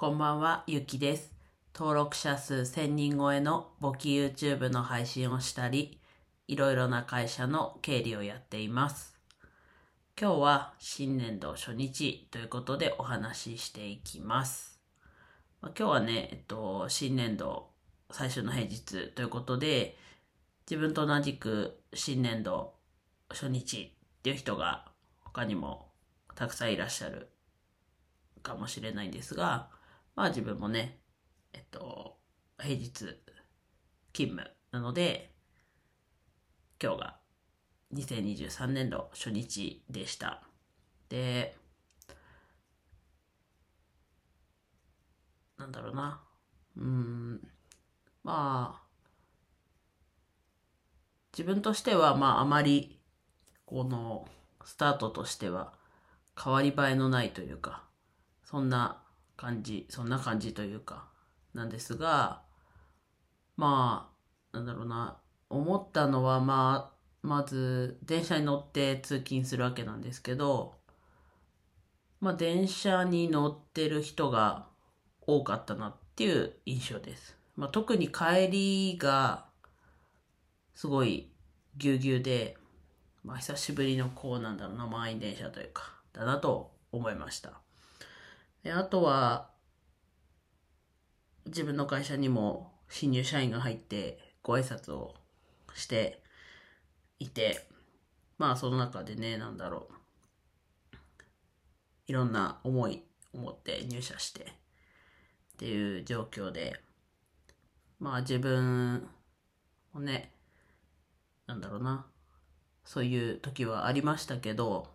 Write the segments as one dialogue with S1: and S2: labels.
S1: こんばんは、ゆきです。登録者数1000人超えの簿記 YouTube の配信をしたり、いろいろな会社の経理をやっています。今日は新年度初日ということでお話ししていきます。今日はね、えっと、新年度最初の平日ということで、自分と同じく新年度初日っていう人が他にもたくさんいらっしゃるかもしれないんですが、まあ自分もね、えっと、平日勤務なので、今日が2023年度初日でした。で、なんだろうな。うん、まあ、自分としては、まああまり、この、スタートとしては、変わり映えのないというか、そんな感じ、そんな感じというか、なんですが、まあ、なんだろうな、思ったのは、まあ、まず、電車に乗って通勤するわけなんですけど、まあ、電車に乗ってる人が多かったなっていう印象です。まあ、特に帰りが、すごいぎゅうぎゅうで、まあ、久しぶりのこうなんだろうな、満員電車というか、だなと思いました。であとは、自分の会社にも新入社員が入ってご挨拶をしていて、まあその中でね、なんだろう。いろんな思いを持って入社してっていう状況で、まあ自分もね、なんだろうな。そういう時はありましたけど、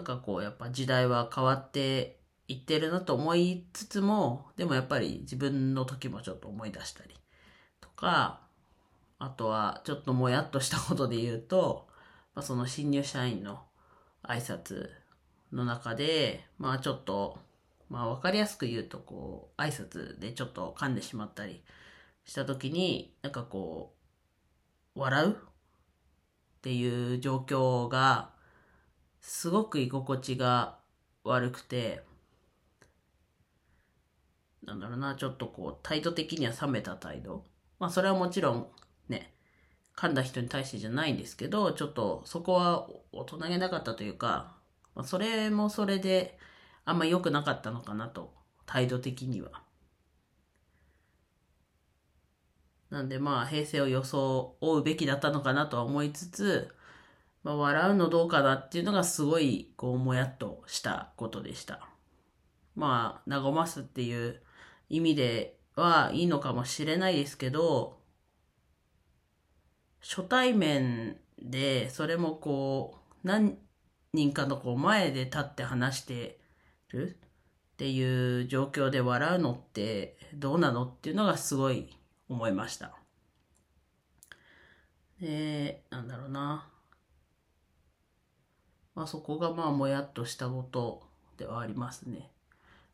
S1: なんかこう、やっぱ時代は変わっていってるなと思いつつも、でもやっぱり自分の時もちょっと思い出したりとか、あとはちょっともやっとしたことで言うと、まあ、その新入社員の挨拶の中で、まあちょっと、まあわかりやすく言うとこう、挨拶でちょっと噛んでしまったりした時に、なんかこう、笑うっていう状況が、すごく居心地が悪くて、なんだろうな、ちょっとこう、態度的には冷めた態度。まあ、それはもちろん、ね、噛んだ人に対してじゃないんですけど、ちょっとそこは大人げなかったというか、まあ、それもそれで、あんま良くなかったのかなと、態度的には。なんでまあ、平成を装うべきだったのかなとは思いつつ、まあ、笑うのどうかなっていうのがすごい、こう、もやっとしたことでした。まあ、和ますっていう意味ではいいのかもしれないですけど、初対面で、それもこう、何人かのこう前で立って話してるっていう状況で笑うのってどうなのっていうのがすごい思いました。で、なんだろうな。まあそこがまあもやっとしたことではありますね。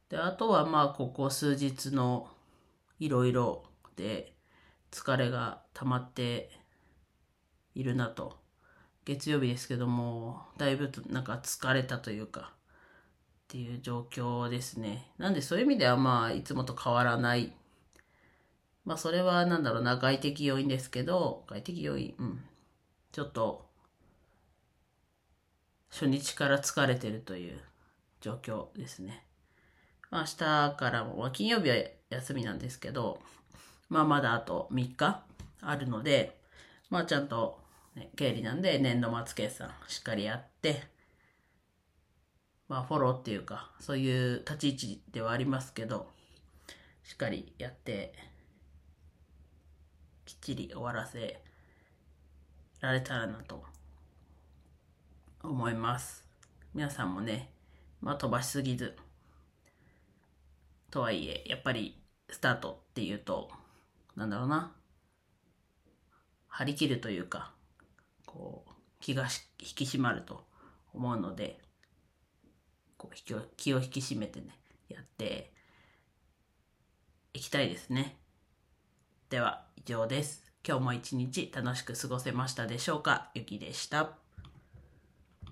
S1: で、あとはまあここ数日のいろいろで疲れが溜まっているなと。月曜日ですけども、だいぶなんか疲れたというか、っていう状況ですね。なんでそういう意味ではまあいつもと変わらない。まあそれはなんだろうな、外的要因ですけど、外的要因、うん。ちょっと初日から疲れてるという状況ですね。まあ、明日からも、まあ、金曜日は休みなんですけど、まあまだあと3日あるので、まあちゃんと、ね、経理なんで年度末決算しっかりやって、まあフォローっていうか、そういう立ち位置ではありますけど、しっかりやって、きっちり終わらせられたらなと思います。皆さんもね、まあ飛ばしすぎず、とはいえ、やっぱりスタートっていうと、なんだろうな、張り切るというか、こう、気が引き締まると思うので、こう気を気を引き締めてね、やっていきたいですね。では、以上です。今日も一日楽しく過ごせましたでしょうか？ゆきでした。